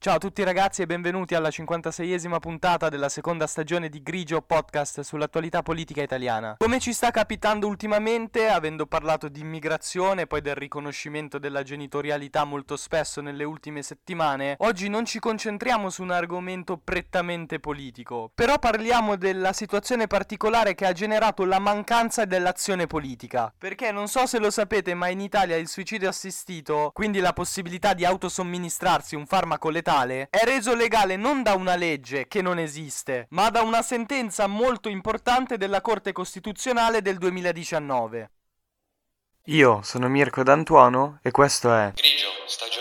Ciao a tutti ragazzi e benvenuti alla 56esima puntata della seconda stagione di Grigio Podcast sull'attualità politica italiana. Come ci sta capitando ultimamente, avendo parlato di immigrazione e poi del riconoscimento della genitorialità molto spesso nelle ultime settimane, oggi non ci concentriamo su un argomento prettamente politico, però parliamo della situazione particolare che ha generato la mancanza dell'azione politica. Perché non so se lo sapete, ma in Italia il suicidio assistito, quindi la possibilità di autosomministrarsi un farmaco letale, letale è reso legale non da una legge che non esiste, ma da una sentenza molto importante della Corte Costituzionale del 2019. Io sono Mirko D'Antuono e questo è Grigio, stagione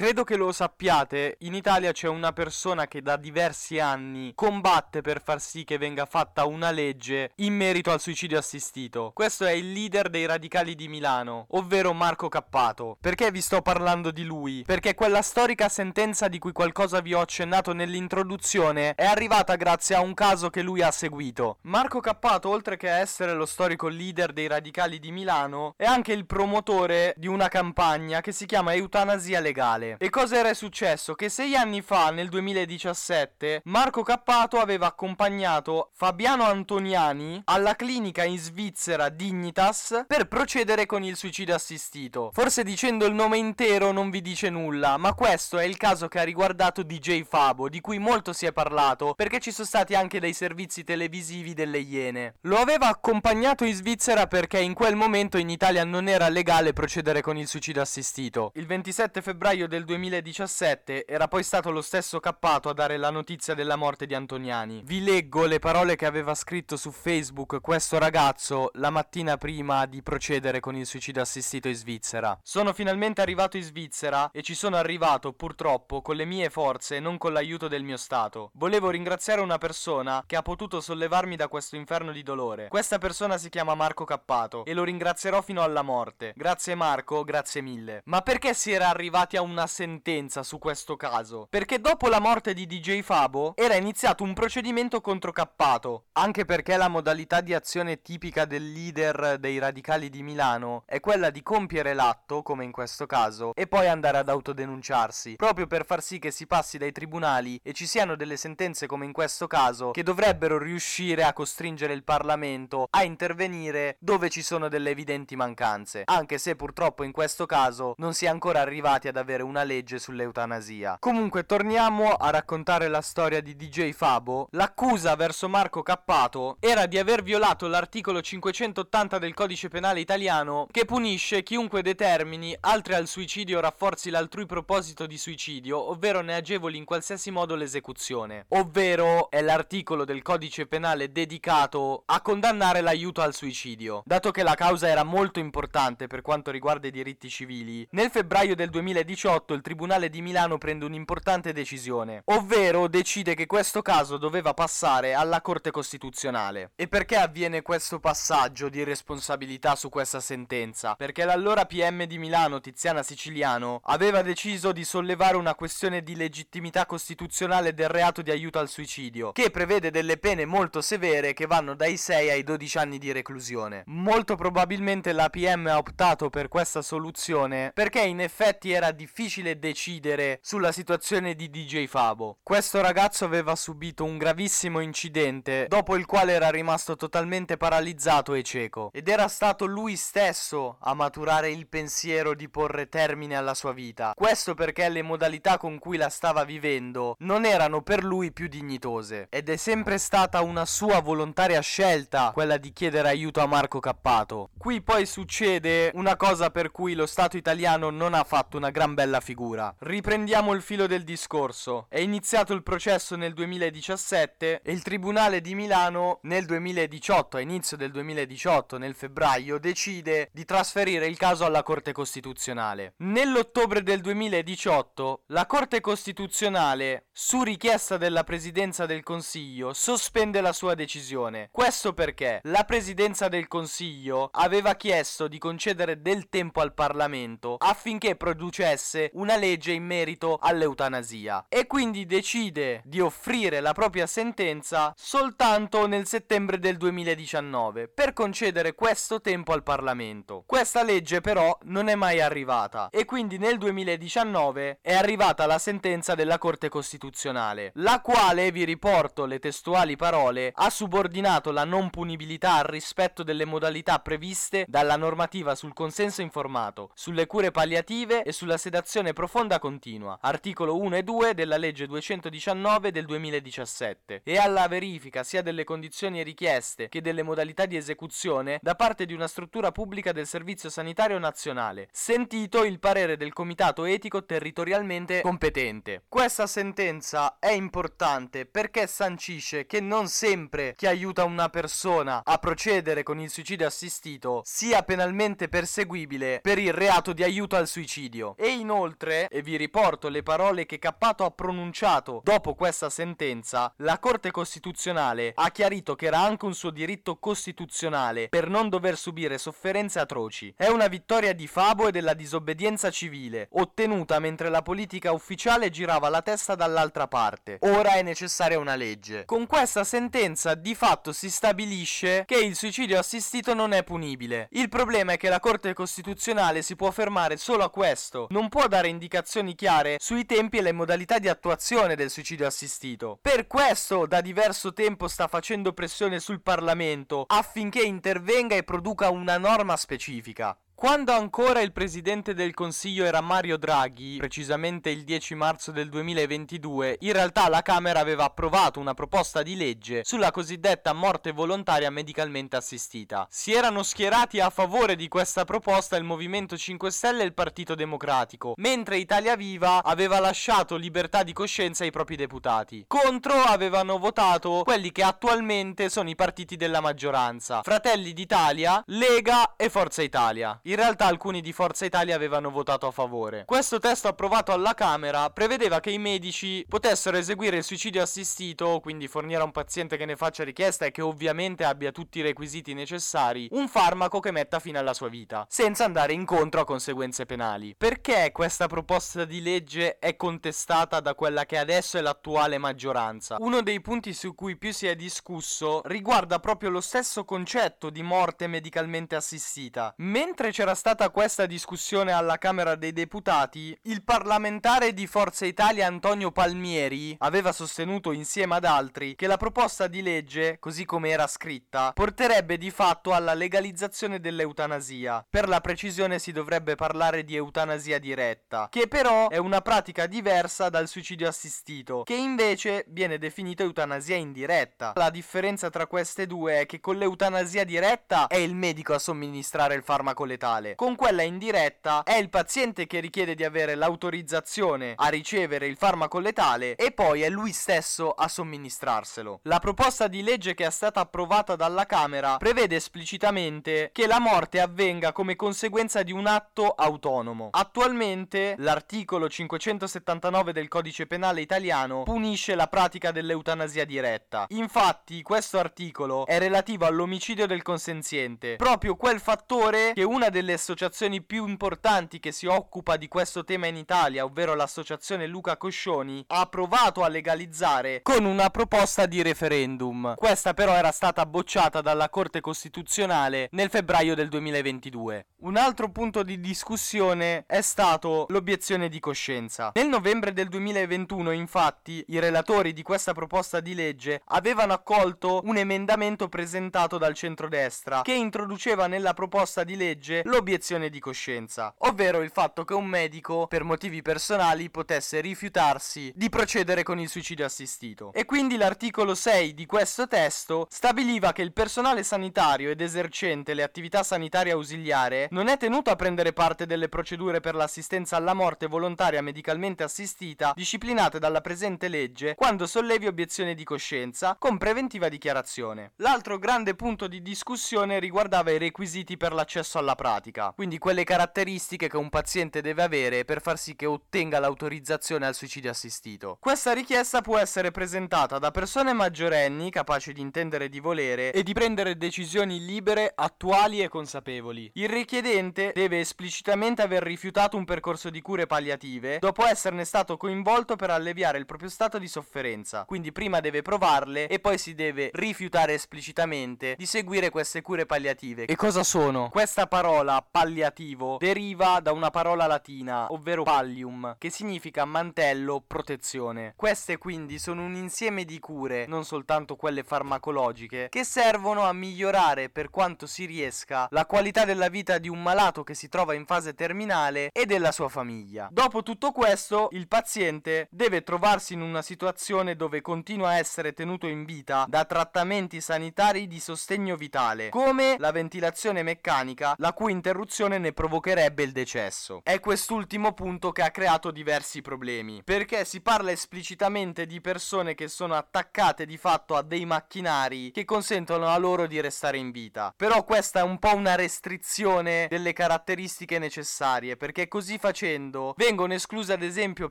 Credo che lo sappiate, in Italia c'è una persona che da diversi anni combatte per far sì che venga fatta una legge in merito al suicidio assistito. Questo è il leader dei radicali di Milano, ovvero Marco Cappato. Perché vi sto parlando di lui? Perché quella storica sentenza di cui qualcosa vi ho accennato nell'introduzione è arrivata grazie a un caso che lui ha seguito. Marco Cappato, oltre che essere lo storico leader dei radicali di Milano, è anche il promotore di una campagna che si chiama Eutanasia Legale. E cosa era successo? Che sei anni fa, nel 2017, Marco Cappato aveva accompagnato Fabiano Antoniani alla clinica in Svizzera Dignitas per procedere con il suicidio assistito. Forse dicendo il nome intero non vi dice nulla, ma questo è il caso che ha riguardato DJ Fabo, di cui molto si è parlato, perché ci sono stati anche dei servizi televisivi delle Iene. Lo aveva accompagnato in Svizzera perché in quel momento in Italia non era legale procedere con il suicidio assistito. Il 27 febbraio del 2017 era poi stato lo stesso Cappato a dare la notizia della morte di Antoniani. Vi leggo le parole che aveva scritto su Facebook questo ragazzo la mattina prima di procedere con il suicidio assistito in Svizzera. Sono finalmente arrivato in Svizzera e ci sono arrivato purtroppo con le mie forze e non con l'aiuto del mio Stato. Volevo ringraziare una persona che ha potuto sollevarmi da questo inferno di dolore. Questa persona si chiama Marco Cappato e lo ringrazierò fino alla morte. Grazie Marco, grazie mille. Ma perché si era arrivati a una sentenza su questo caso? Perché dopo la morte di DJ Fabo era iniziato un procedimento contro Cappato, anche perché la modalità di azione tipica del leader dei radicali di Milano è quella di compiere l'atto, come in questo caso, e poi andare ad autodenunciarsi, proprio per far sì che si passi dai tribunali e ci siano delle sentenze come in questo caso che dovrebbero riuscire a costringere il Parlamento a intervenire dove ci sono delle evidenti mancanze, anche se purtroppo in questo caso non si è ancora arrivati ad avere una legge sull'eutanasia. Comunque torniamo a raccontare la storia di DJ Fabo. L'accusa verso Marco Cappato era di aver violato l'articolo 580 del codice penale italiano che punisce chiunque determini altri al suicidio rafforzi l'altrui proposito di suicidio, ovvero ne agevoli in qualsiasi modo l'esecuzione. Ovvero è l'articolo del codice penale dedicato a condannare l'aiuto al suicidio. Dato che la causa era molto importante per quanto riguarda i diritti civili, nel febbraio del 2018 il Tribunale di Milano prende un'importante decisione, ovvero decide che questo caso doveva passare alla Corte Costituzionale. E perché avviene questo passaggio di responsabilità su questa sentenza? Perché l'allora PM di Milano, Tiziana Siciliano, aveva deciso di sollevare una questione di legittimità costituzionale del reato di aiuto al suicidio, che prevede delle pene molto severe che vanno dai 6 ai 12 anni di reclusione. Molto probabilmente la PM ha optato per questa soluzione perché in effetti era difficile decidere sulla situazione di DJ Fabo. Questo ragazzo aveva subito un gravissimo incidente dopo il quale era rimasto totalmente paralizzato e cieco ed era stato lui stesso a maturare il pensiero di porre termine alla sua vita. Questo perché le modalità con cui la stava vivendo non erano per lui più dignitose ed è sempre stata una sua volontaria scelta quella di chiedere aiuto a Marco Cappato. Qui poi succede una cosa per cui lo Stato italiano non ha fatto una gran bella figura. Riprendiamo il filo del discorso. È iniziato il processo nel 2017 e il Tribunale di Milano nel 2018, a inizio del 2018, nel febbraio, decide di trasferire il caso alla Corte Costituzionale. Nell'ottobre del 2018 la Corte Costituzionale, su richiesta della Presidenza del Consiglio, sospende la sua decisione. Questo perché la Presidenza del Consiglio aveva chiesto di concedere del tempo al Parlamento affinché producesse una legge in merito all'eutanasia e quindi decide di offrire la propria sentenza soltanto nel settembre del 2019 per concedere questo tempo al Parlamento. Questa legge però non è mai arrivata e quindi nel 2019 è arrivata la sentenza della Corte Costituzionale, la quale, vi riporto le testuali parole, ha subordinato la non punibilità al rispetto delle modalità previste dalla normativa sul consenso informato, sulle cure palliative e sulla sedazione profonda continua, articolo 1 e 2 della legge 219 del 2017, e alla verifica sia delle condizioni richieste che delle modalità di esecuzione da parte di una struttura pubblica del Servizio Sanitario Nazionale, sentito il parere del Comitato Etico territorialmente competente. Questa sentenza è importante perché sancisce che non sempre chi aiuta una persona a procedere con il suicidio assistito sia penalmente perseguibile per il reato di aiuto al suicidio. E inoltre, e vi riporto le parole che Cappato ha pronunciato dopo questa sentenza, la Corte Costituzionale ha chiarito che era anche un suo diritto costituzionale per non dover subire sofferenze atroci. È una vittoria di Fabo e della disobbedienza civile, ottenuta mentre la politica ufficiale girava la testa dall'altra parte. Ora è necessaria una legge. Con questa sentenza di fatto si stabilisce che il suicidio assistito non è punibile. Il problema è che la Corte Costituzionale si può fermare solo a questo, non può dare indicazioni chiare sui tempi e le modalità di attuazione del suicidio assistito. Per questo da diverso tempo sta facendo pressione sul Parlamento affinché intervenga e produca una norma specifica. Quando ancora il presidente del Consiglio era Mario Draghi, precisamente il 10 marzo del 2022, in realtà la Camera aveva approvato una proposta di legge sulla cosiddetta morte volontaria medicalmente assistita. Si erano schierati a favore di questa proposta il Movimento 5 Stelle e il Partito Democratico, mentre Italia Viva aveva lasciato libertà di coscienza ai propri deputati. Contro avevano votato quelli che attualmente sono i partiti della maggioranza, Fratelli d'Italia, Lega e Forza Italia. In realtà alcuni di Forza Italia avevano votato a favore. Questo testo approvato alla Camera prevedeva che i medici potessero eseguire il suicidio assistito, quindi fornire a un paziente che ne faccia richiesta e che ovviamente abbia tutti i requisiti necessari, un farmaco che metta fine alla sua vita, senza andare incontro a conseguenze penali. Perché questa proposta di legge è contestata da quella che adesso è l'attuale maggioranza? Uno dei punti su cui più si è discusso riguarda proprio lo stesso concetto di morte medicalmente assistita. Mentre c'era stata questa discussione alla Camera dei Deputati, il parlamentare di Forza Italia Antonio Palmieri aveva sostenuto insieme ad altri che la proposta di legge, così come era scritta, porterebbe di fatto alla legalizzazione dell'eutanasia. Per la precisione si dovrebbe parlare di eutanasia diretta, che però è una pratica diversa dal suicidio assistito, che invece viene definito eutanasia indiretta. La differenza tra queste due è che con l'eutanasia diretta è il medico a somministrare il farmaco letale letale. Con quella indiretta è il paziente che richiede di avere l'autorizzazione a ricevere il farmaco letale e poi è lui stesso a somministrarselo. La proposta di legge che è stata approvata dalla Camera prevede esplicitamente che la morte avvenga come conseguenza di un atto autonomo. Attualmente l'articolo 579 del codice penale italiano punisce la pratica dell'eutanasia diretta. Infatti questo articolo è relativo all'omicidio del consenziente, proprio quel fattore che una delle associazioni più importanti che si occupa di questo tema in Italia, ovvero l'associazione Luca Coscioni, ha provato a legalizzare con una proposta di referendum. Questa però era stata bocciata dalla Corte Costituzionale nel febbraio del 2022. Un altro punto di discussione è stato l'obiezione di coscienza. Nel novembre del 2021, infatti, i relatori di questa proposta di legge avevano accolto un emendamento presentato dal centrodestra che introduceva nella proposta di legge l'obiezione di coscienza, ovvero il fatto che un medico, per motivi personali, potesse rifiutarsi di procedere con il suicidio assistito. E quindi l'articolo 6 di questo testo stabiliva che il personale sanitario ed esercente le attività sanitarie ausiliare non è tenuto a prendere parte delle procedure per l'assistenza alla morte volontaria medicalmente assistita disciplinate dalla presente legge quando sollevi obiezione di coscienza con preventiva dichiarazione. L'altro grande punto di discussione riguardava i requisiti per l'accesso alla pratica, quindi quelle caratteristiche che un paziente deve avere per far sì che ottenga l'autorizzazione al suicidio assistito. Questa richiesta può essere presentata da persone maggiorenni capaci di intendere di volere e di prendere decisioni libere, attuali e consapevoli. Il richiedente richiedente deve esplicitamente aver rifiutato un percorso di cure palliative dopo esserne stato coinvolto per alleviare il proprio stato di sofferenza. Quindi prima deve provarle e poi si deve rifiutare esplicitamente di seguire queste cure palliative. E cosa sono? Questa parola palliativo deriva da una parola latina, ovvero pallium, che significa mantello, protezione. Queste quindi sono un insieme di cure, non soltanto quelle farmacologiche, che servono a migliorare per quanto si riesca la qualità della vita di un malato che si trova in fase terminale e della sua famiglia. Dopo tutto questo, il paziente deve trovarsi in una situazione dove continua a essere tenuto in vita da trattamenti sanitari di sostegno vitale, come la ventilazione meccanica, la cui interruzione ne provocherebbe il decesso. È quest'ultimo punto che ha creato diversi problemi, perché si parla esplicitamente di persone che sono attaccate di fatto a dei macchinari che consentono a loro di restare in vita. Però questa è un po' una restrizione delle caratteristiche necessarie, perché così facendo vengono escluse ad esempio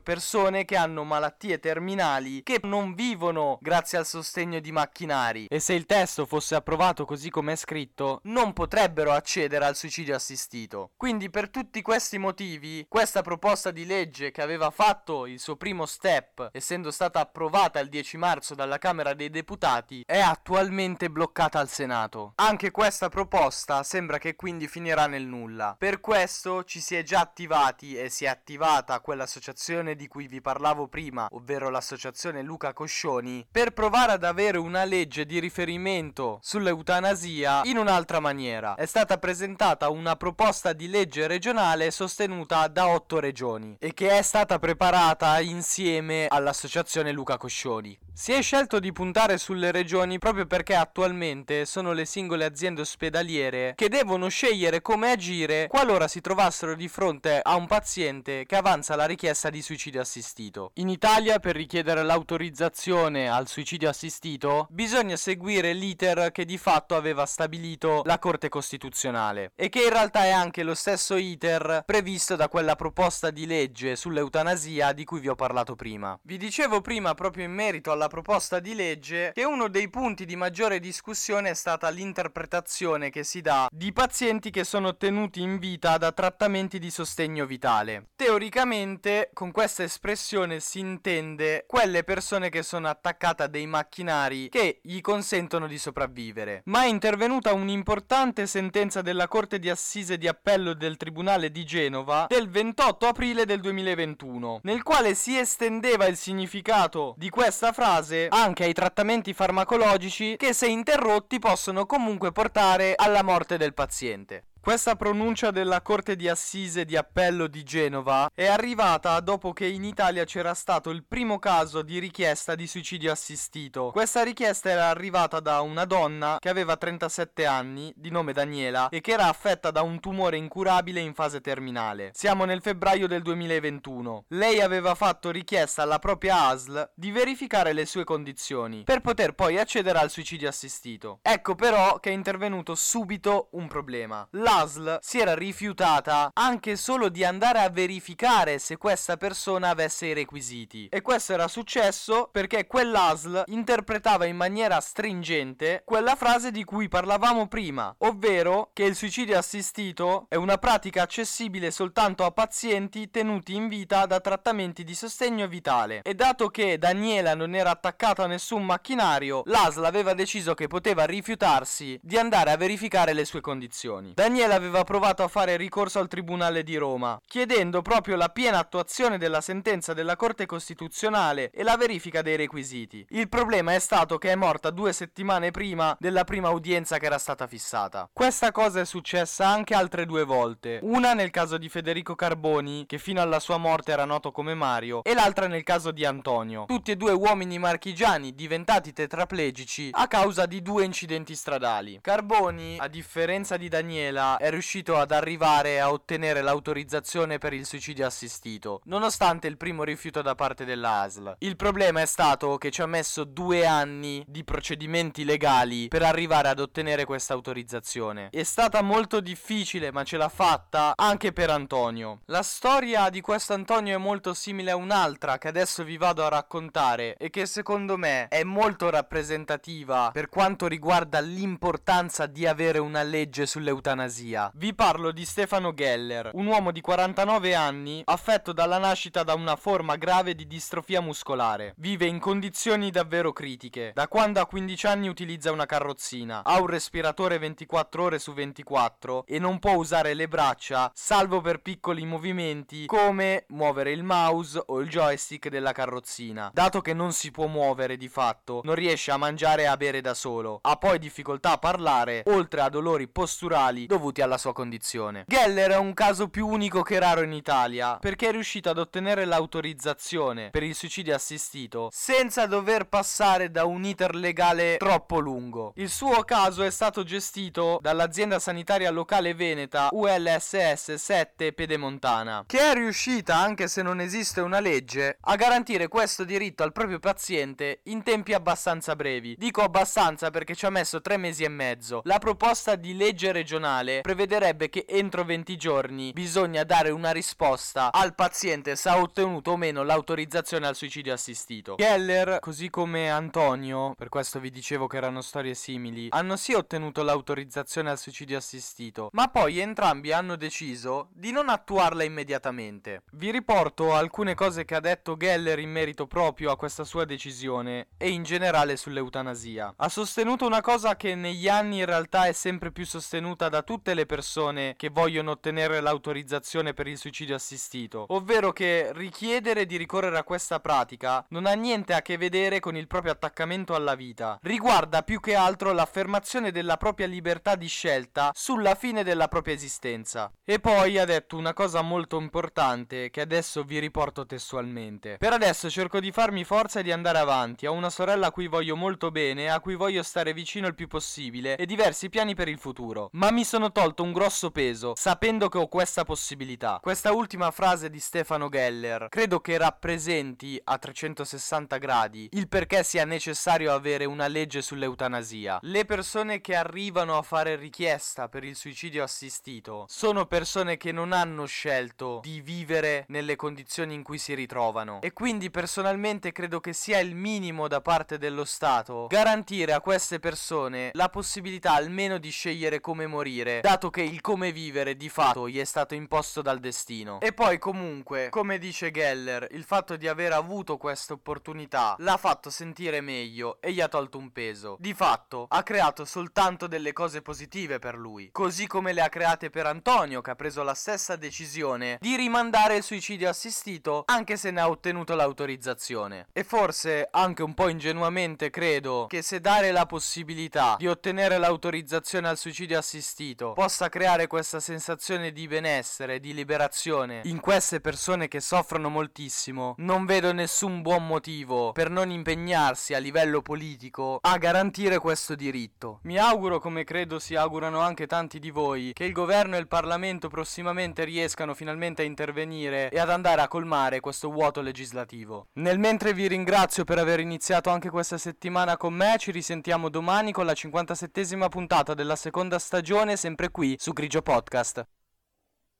persone che hanno malattie terminali che non vivono grazie al sostegno di macchinari e se il testo fosse approvato così come è scritto non potrebbero accedere al suicidio assistito. Quindi per tutti questi motivi questa proposta di legge che aveva fatto il suo primo step essendo stata approvata il 10 marzo dalla Camera dei Deputati è attualmente bloccata al Senato. Anche questa proposta sembra che quindi finirà nel nulla. Per questo ci si è già attivati e si è attivata quell'associazione di cui vi parlavo prima, ovvero l'associazione Luca Coscioni, per provare ad avere una legge di riferimento sull'eutanasia in un'altra maniera. È stata presentata una proposta di legge regionale sostenuta da otto regioni e che è stata preparata insieme all'associazione Luca Coscioni. Si è scelto di puntare sulle regioni proprio perché attualmente sono le singole aziende ospedaliere che devono scegliere come agire qualora si trovassero di fronte a un paziente che avanza la richiesta di suicidio assistito. In Italia per richiedere l'autorizzazione al suicidio assistito bisogna seguire l'iter che di fatto aveva stabilito la Corte Costituzionale e che in realtà è anche lo stesso iter previsto da quella proposta di legge sull'eutanasia di cui vi ho parlato prima. Vi dicevo prima proprio in merito alla proposta di legge che uno dei punti di maggiore discussione è stata l'interpretazione che si dà di pazienti che sono tenuti in vita da trattamenti di sostegno vitale. Teoricamente con questa espressione si intende quelle persone che sono attaccate a dei macchinari che gli consentono di sopravvivere. Ma è intervenuta un'importante sentenza della Corte di Assise di Appello del Tribunale di Genova del 28 aprile del 2021, nel quale si estendeva il significato di questa frase base anche ai trattamenti farmacologici che se interrotti possono comunque portare alla morte del paziente. Questa pronuncia della Corte di Assise di Appello di Genova è arrivata dopo che in Italia c'era stato il primo caso di richiesta di suicidio assistito. Questa richiesta era arrivata da una donna che aveva 37 anni, di nome Daniela, e che era affetta da un tumore incurabile in fase terminale. Siamo nel febbraio del 2021. Lei aveva fatto richiesta alla propria ASL di verificare le sue condizioni per poter poi accedere al suicidio assistito. Ecco però che è intervenuto subito un problema. La l'ASL si era rifiutata anche solo di andare a verificare se questa persona avesse i requisiti. E questo era successo perché quell'ASL interpretava in maniera stringente quella frase di cui parlavamo prima, ovvero che il suicidio assistito è una pratica accessibile soltanto a pazienti tenuti in vita da trattamenti di sostegno vitale. E dato che Daniela non era attaccata a nessun macchinario, l'ASL aveva deciso che poteva rifiutarsi di andare a verificare le sue condizioni. Daniela Daniele aveva provato a fare ricorso al Tribunale di Roma, chiedendo proprio la piena attuazione della sentenza della Corte Costituzionale e la verifica dei requisiti. Il problema è stato che è morta due settimane prima della prima udienza che era stata fissata. Questa cosa è successa anche altre due volte, una nel caso di Federico Carboni, che fino alla sua morte era noto come Mario, e l'altra nel caso di Antonio, tutti e due uomini marchigiani diventati tetraplegici a causa di due incidenti stradali. Carboni, a differenza di Daniela, è riuscito ad arrivare a ottenere l'autorizzazione per il suicidio assistito, nonostante il primo rifiuto da parte dell'ASL. Il problema è stato che ci ha messo due anni di procedimenti legali per arrivare ad ottenere questa autorizzazione. È stata molto difficile, ma ce l'ha fatta anche per Antonio. La storia di questo Antonio è molto simile a un'altra che adesso vi vado a raccontare e che secondo me è molto rappresentativa per quanto riguarda l'importanza di avere una legge sull'eutanasia l'eutanasia. Vi parlo di Stefano Geller, un uomo di 49 anni affetto dalla nascita da una forma grave di distrofia muscolare. Vive in condizioni davvero critiche. Da quando ha 15 anni utilizza una carrozzina, ha un respiratore 24 ore su 24 e non può usare le braccia salvo per piccoli movimenti come muovere il mouse o il joystick della carrozzina. Dato che non si può muovere di fatto, non riesce a mangiare e a bere da solo. Ha poi difficoltà a parlare, oltre a dolori posturali dovuti alla sua condizione. Geller è un caso più unico che raro in Italia, perché è riuscito ad ottenere l'autorizzazione per il suicidio assistito senza dover passare da un iter legale troppo lungo. Il suo caso è stato gestito dall'azienda sanitaria locale veneta ULSS 7 Pedemontana, che è riuscita, anche se non esiste una legge, a garantire questo diritto al proprio paziente in tempi abbastanza brevi. Dico abbastanza perché ci ha messo tre mesi e mezzo. La proposta di legge regionale prevederebbe che entro 20 giorni bisogna dare una risposta al paziente se ha ottenuto o meno l'autorizzazione al suicidio assistito. Keller, così come Antonio, per questo vi dicevo che erano storie simili, hanno sì ottenuto l'autorizzazione al suicidio assistito, ma poi entrambi hanno deciso di non attuarla immediatamente. Vi riporto alcune cose che ha detto Geller in merito proprio a questa sua decisione e in generale sull'eutanasia. Ha sostenuto una cosa che negli anni in realtà è sempre più sostenuta da tutte le persone che vogliono ottenere l'autorizzazione per il suicidio assistito, ovvero che richiedere di ricorrere a questa pratica non ha niente a che vedere con il proprio attaccamento alla vita, riguarda più che altro l'affermazione della propria libertà di scelta sulla fine della propria esistenza. E poi ha detto una cosa molto importante che adesso vi riporto testualmente. Per adesso cerco di farmi forza e di andare avanti, ho una sorella a cui voglio molto bene, a cui voglio stare vicino il più possibile e diversi piani per il futuro, ma mi sono tolto un grosso peso sapendo che ho questa possibilità. Questa ultima frase di Stefano Geller credo che rappresenti a 360 gradi il perché sia necessario avere una legge sull'eutanasia. Le persone che arrivano a fare richiesta per il suicidio assistito sono persone che non hanno scelto di vivere nelle condizioni in cui si ritrovano e quindi personalmente credo che sia il minimo da parte dello Stato garantire a queste persone la possibilità almeno di scegliere come morire, dato che il come vivere di fatto gli è stato imposto dal destino. E poi comunque, come dice Geller, il fatto di aver avuto questa opportunità l'ha fatto sentire meglio e gli ha tolto un peso. Di fatto ha creato soltanto delle cose positive per lui, così come le ha create per Antonio che ha preso la stessa decisione di rimandare il suicidio assistito anche se ne ha ottenuto l'autorizzazione. E forse anche un po' ingenuamente credo che se dare la possibilità di ottenere l'autorizzazione al suicidio assistito possa creare questa sensazione di benessere, di liberazione in queste persone che soffrono moltissimo, non vedo nessun buon motivo per non impegnarsi a livello politico a garantire questo diritto. Mi auguro, come credo si augurano anche tanti di voi, che il governo e il Parlamento prossimamente riescano finalmente a intervenire e ad andare a colmare questo vuoto legislativo. Nel mentre vi ringrazio per aver iniziato anche questa settimana con me, ci risentiamo domani con la 57esima puntata della seconda stagione, sempre qui su Grigio Podcast.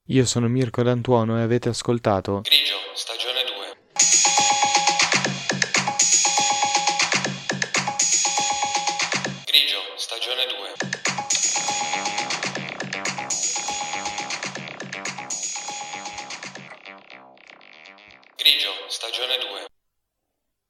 Io sono Mirko D'Antuono e avete ascoltato Grigio, stagione